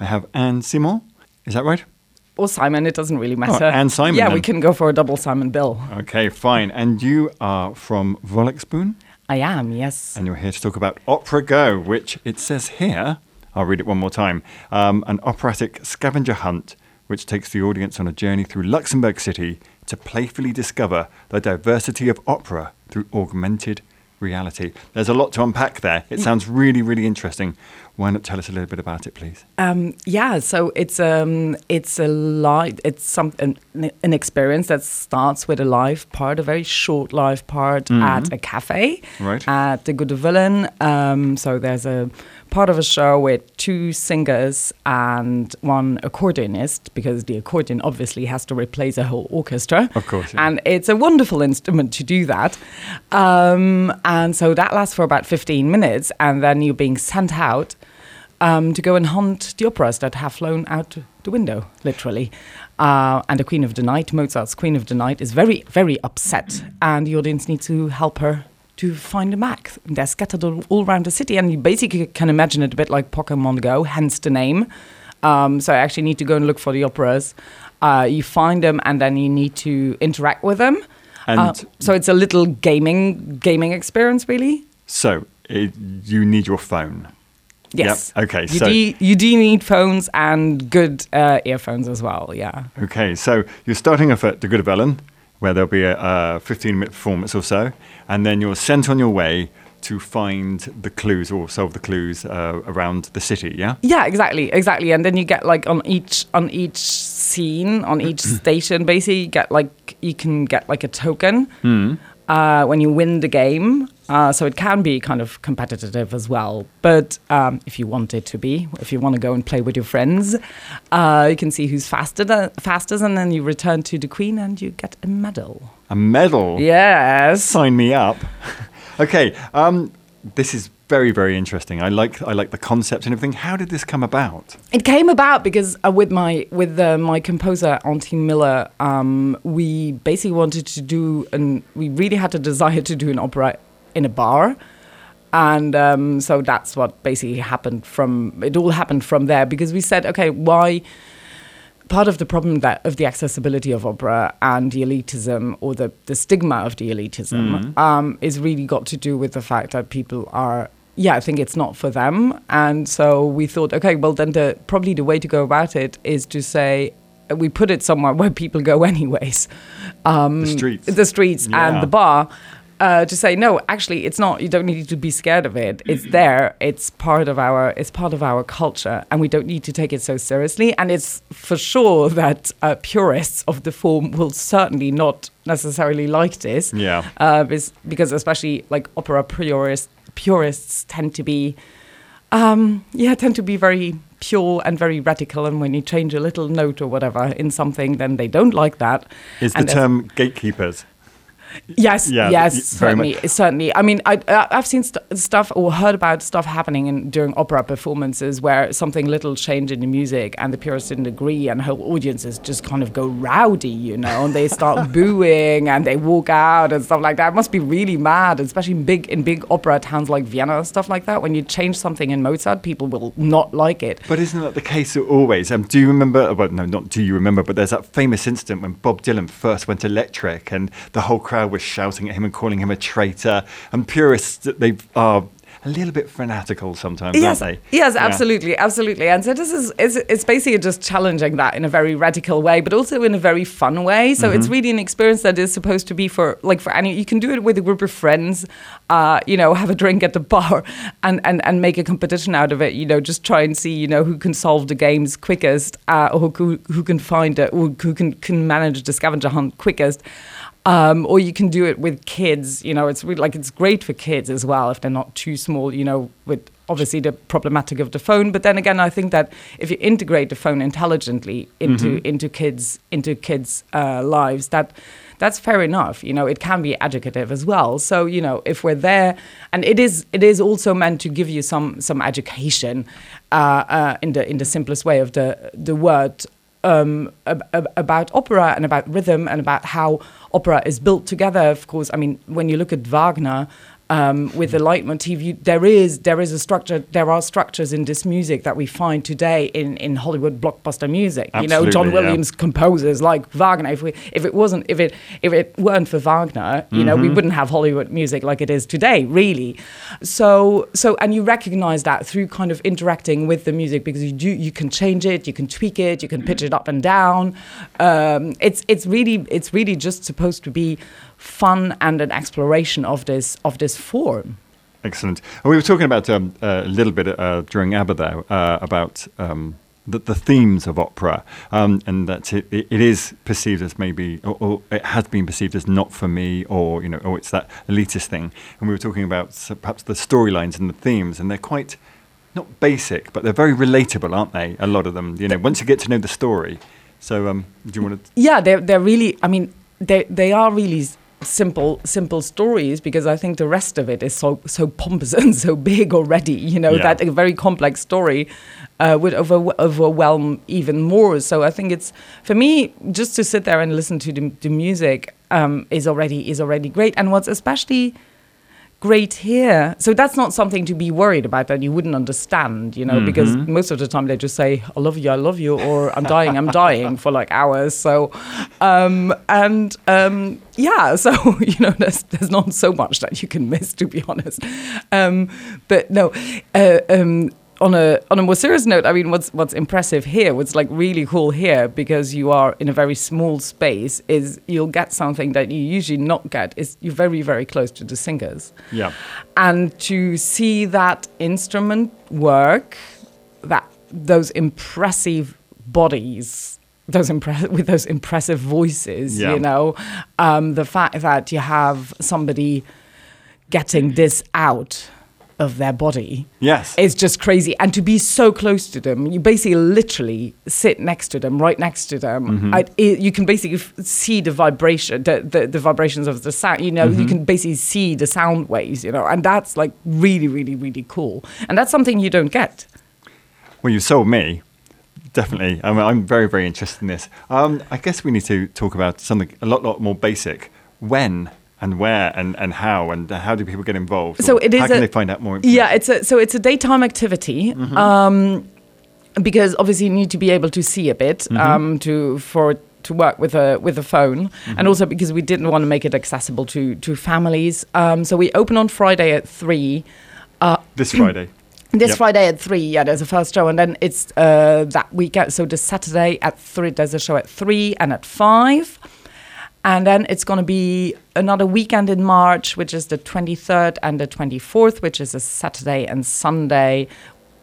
I have Anne Simon. Is that right? Or Simon, it doesn't really matter. Anne Simon, Yeah, then. we can go for a double Simon Bill. Okay, fine. And you are from Volleksbühn, I am, yes. and you're here to talk about Opera Go, which it says here, I'll read it one more time, um, an operatic scavenger hunt which takes the audience on a journey through Luxembourg City to playfully discover the diversity of opera through augmented reality. There's a lot to unpack there. It sounds really, really interesting. Why not tell us a little bit about it, please? Um, yeah, so it's um, it's a live, it's some an, an experience that starts with a live part, a very short live part at a cafe, Right. at the Gudde Wëllen. Um, so there's a part of a show with two singers and one accordionist, because the accordion obviously has to replace a whole orchestra. Of course, yeah. And it's a wonderful instrument to do that. Um, and so that lasts for about 15 minutes, and then you're being sent out um, to go and hunt the operas that have flown out the window, literally. Uh, and the Queen of the Night, Mozart's Queen of the Night, is very, very upset, and the audience needs to help her to find them Mac. They're scattered all, all around the city, and you basically can imagine it a bit like Pokemon Go, hence the name. Um, so I actually need to go and look for the operas. Uh, you find them, and then you need to interact with them. And Uh, so it's a little gaming gaming experience, really. so it, you need your phone. Yes. Yep, okay, You so- do, you do need phones and good uh, earphones as well. Yeah. Okay, so you're starting off at the Gudde Wëllen, where there'll be a, a 15 minute performance or so, and then you're sent on your way to find the clues or solve the clues uh, around the city, yeah? Yeah, exactly, exactly. And then you get like on each on each scene, on each station, basically you get like you can get like a token uh, when you win the game. Uh, so it can be kind of competitive as well. But um, if you want it to be, if you want to go and play with your friends, uh, you can see who's faster, than, fastest, and then you return to the queen and you get a medal. A medal? Yes. Sign me up. okay, um, this is very, very interesting. I like, I like the concept and everything. How did this come about? It came about because uh, with my with uh, my composer Auntie Miller, um, we basically wanted to do and we really had a desire to do an opera in a bar, and um, so that's what basically happened from it all happened from there because we said okay why part of the problem that of the accessibility of opera and the elitism or the, the stigma of the elitism um, is really got to do with the fact that people are yeah i think it's not for them. And so we thought okay well then the probably the way to go about it is to say we put it somewhere where people go anyways. Um, The streets. the streets Yeah. and the bar uh, to say no actually it's not you don't need to be scared of it. It's there. It's part of our it's part of our culture and we don't need to take it so seriously. And it's for sure that uh, purists of the form will certainly not necessarily like this. Yeah. uh, because especially like opera purists purists tend to be um, yeah tend to be very pure and very radical and when you change a little note or whatever in something then they don't like that. Is the And there's- term gatekeepers? Yes, Yeah, yes, y- very certainly, certainly. I mean, I, I- I've seen st- stuff or heard about stuff happening in, during opera performances where something little changed in the music and the purists didn't agree, and whole audiences just kind of go rowdy, you know, and they start booing and they walk out and stuff like that. It must be really mad, especially in big in big opera towns like Vienna and stuff like that. When you change something in Mozart, people will not like it. But isn't that the case always? Um, do you remember? Well, no, not do you remember, but there's that famous incident when Bob Dylan first went electric, and the whole crowd was shouting at him and calling him a traitor. And purists, they are a little bit fanatical sometimes, yes, aren't they? Yes, Yeah. absolutely, absolutely. And so this is it's, it's basically just challenging that in a very radical way, but also in a very fun way. So Mm-hmm. it's really an experience that is supposed to be for like for any. You can do it with a group of friends, uh, you know, have a drink at the bar, and and and make a competition out of it. You know, just try and see you know who can solve the games quickest, uh, or who who can find it, or who can can manage the scavenger hunt quickest. Um, or you can do it with kids. You know, it's really like it's great for kids as well if they're not too small. You know, with obviously the problematic of the phone. But then again, I think that if you integrate the phone intelligently into into kids into kids' uh, lives, that that's fair enough. You know, it can be educative as well. So you know, if we're there, and it is it is also meant to give you some some education uh, uh, in the in the simplest way of the the word um, ab- ab- about opera and about rhythm and about how opera is built together. Of course, I mean, when you look at Wagner, um, with the leitmotif. You, there is there is a structure. There are structures in this music that we find today in, in Hollywood blockbuster music. you know, John Absolutely, yeah. Williams composers like Wagner. If we if it wasn't if it if it weren't for Wagner, you know, we Mm-hmm. wouldn't have Hollywood music like it is today, really. So so and you recognize that through kind of interacting with the music because you do you can change it, you can tweak it, you can pitch it up and down. Um, it's it's really it's really just supposed to be fun and an exploration of this of this form. Excellent. And we were talking about um, a little bit uh, during ABBA there uh, about um, the, the themes of opera, um, and that it, it it is perceived as maybe, or, or it has been perceived as not for me, or you know, or it's that elitist thing. And we were talking about perhaps the storylines and the themes, and they're quite not basic, but they're very relatable, aren't they? A lot of them, you know, once you get to know the story. So, um, do you want to? yeah they're, they're really i mean they, they are really simple simple stories because i think the rest of it is so so pompous and so big already you know Yeah. that a very complex story uh, would over, overwhelm even more so i think it's for me just to sit there and listen to the, the music um, is already is already great and what's especially great here. So that's not something to be worried about that you wouldn't understand, you know, because most of the time they just say, I love you, I love you, or I'm dying, I'm dying for like hours. So, um, and um, yeah, so, you know, there's, there's not so much that you can miss, to be honest. Um, but no, uh, um, on a on a more serious note, I mean, what's what's impressive here, what's like really cool here, because you are in a very small space, is you'll get something that you usually not get. Is you're very very close to the singers, Yeah. and to see that instrument work, that those impressive bodies. Those impre- with those impressive voices, Yeah. you know, um, the fact that you have somebody getting this out of their body Yes. it's just crazy. And to be so close to them, you basically literally sit next to them, right next to them. Mm-hmm. I, it, you can basically f- see the vibration, the, the, the vibrations of the sound. You know, Mm-hmm. you can basically see the sound waves. You know, and that's like really, really, really cool. And that's something you don't get. Well, you sold me. Definitely. I'm, I'm very, very interested in this. Um, I guess we need to talk about something a lot, lot more basic. When and where and, and how and how do people get involved? So it is How can a- they find out more? Yeah, it's a so it's a daytime activity. Mm-hmm. Um, because obviously you need to be able to see a bit Mm-hmm. um, to for to work with a with a phone, Mm-hmm. and also because we didn't want to make it accessible to to families. Um, so we open on Friday at three. Uh, This Friday. this Yep. Friday at three, yeah, there's a first show, and then it's uh, that weekend. So the Saturday at three, there's a show at three and at five, and then it's going to be another weekend in March, which is the 23rd and the 24th, which is a Saturday and Sunday,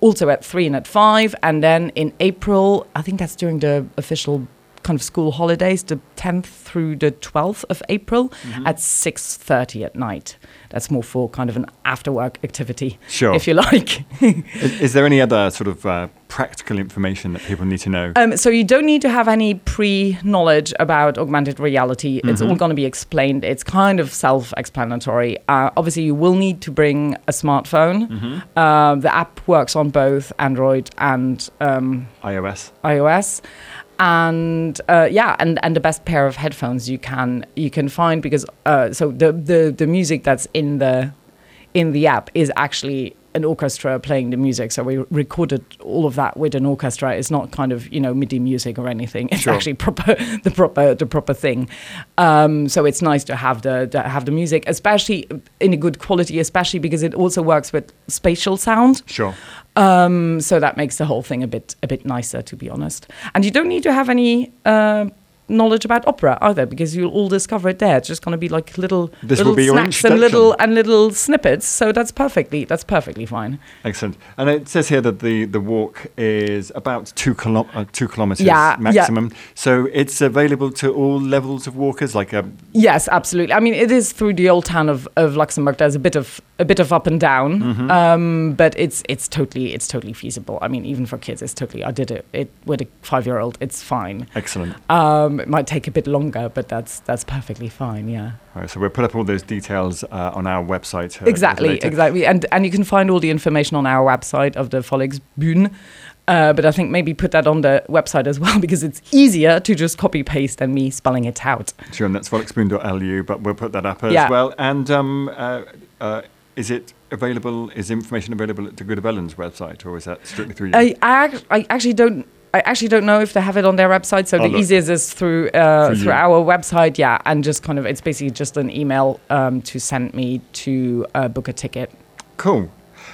also at three and at five, and then in April, I think that's during the official kind of school holidays, the 10th through the 12th of April Mm-hmm. at 6:30 at night. That's more for kind of an after work activity, Sure. if you like. is, is there any other sort of uh, practical information that people need to know? Um, so you don't need to have any pre-knowledge about augmented reality. It's all going to be explained. It's kind of self-explanatory. Uh, obviously, you will need to bring a smartphone. Uh, the app works on both Android and um, iOS. iOS. And uh, yeah, and, and the best pair of headphones you can you can find because uh, so the, the the music that's in the in the app is actually an orchestra playing the music. So we recorded all of that with an orchestra. It's not kind of you know MIDI music or anything. It's Sure. actually proper the proper the proper thing. Um, so it's nice to have the to have the music, especially in a good quality, especially because it also works with spatial sound. Sure. Um, so that makes the whole thing a bit a bit nicer, to be honest. And you don't need to have any uh, knowledge about opera either, because you'll all discover it there. It's just going to be like little This little will be your snacks and little and little snippets. So that's perfectly that's perfectly fine. Excellent. And it says here that the, the walk is about two, kilo- uh, two kilometers Yeah, yeah. maximum. So it's available to all levels of walkers, like a Yes, absolutely. I mean, it is through the old town of, of Luxembourg. There's a bit of a bit of up and down, Mm-hmm. um, but it's it's totally it's totally feasible. I mean, even for kids, it's totally. I did it, it with a five year old. It's fine. excellent. Um, it might take a bit longer, but that's that's perfectly fine. Yeah. All right, so we'll put up all those details uh, on our website. uh, exactly, exactly. And and you can find all the information on our website of the Volleksbühn. Uh, but I think maybe put that on the website as well because it's easier to just copy paste than me spelling it out. Sure, and that's volleksbuehn.lu, but we'll put that up as Yeah. well. And um, uh, uh, is it available? Is information available at the Gudde Wëllen's website, or is that strictly through you? I, I, I actually don't. I actually don't know if they have it on their website. So Oh, the look. easiest is through uh, Through our website, yeah, and just kind of it's basically just an email um, to send me to uh, book a ticket. cool.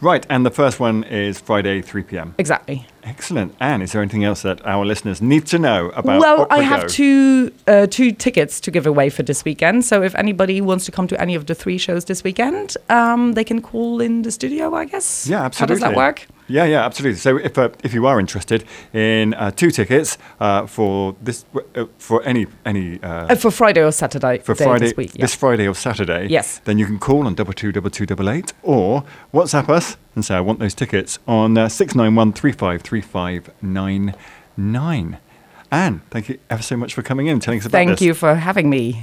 Right, and the first one is Friday, 3 p.m. Exactly. Excellent. Anne, is there anything else that our listeners need to know about well, I have two uh, two tickets to give away for this weekend. So if anybody wants to come to any of the three shows this weekend, um, they can call in the studio. I guess. Yeah, absolutely. How does that work? Yeah, yeah, absolutely. So if uh, if you are interested in uh, two tickets uh, for this uh, for any any uh, Uh, for Friday or Saturday for Friday this week. Yeah. this Friday or Saturday, Yes. then you can call on double two double two double eight or WhatsApp us and say I want those tickets on six nine one three five three five nine nine. Anne, thank you ever so much for coming in and telling us about Thank this. Thank you for having me.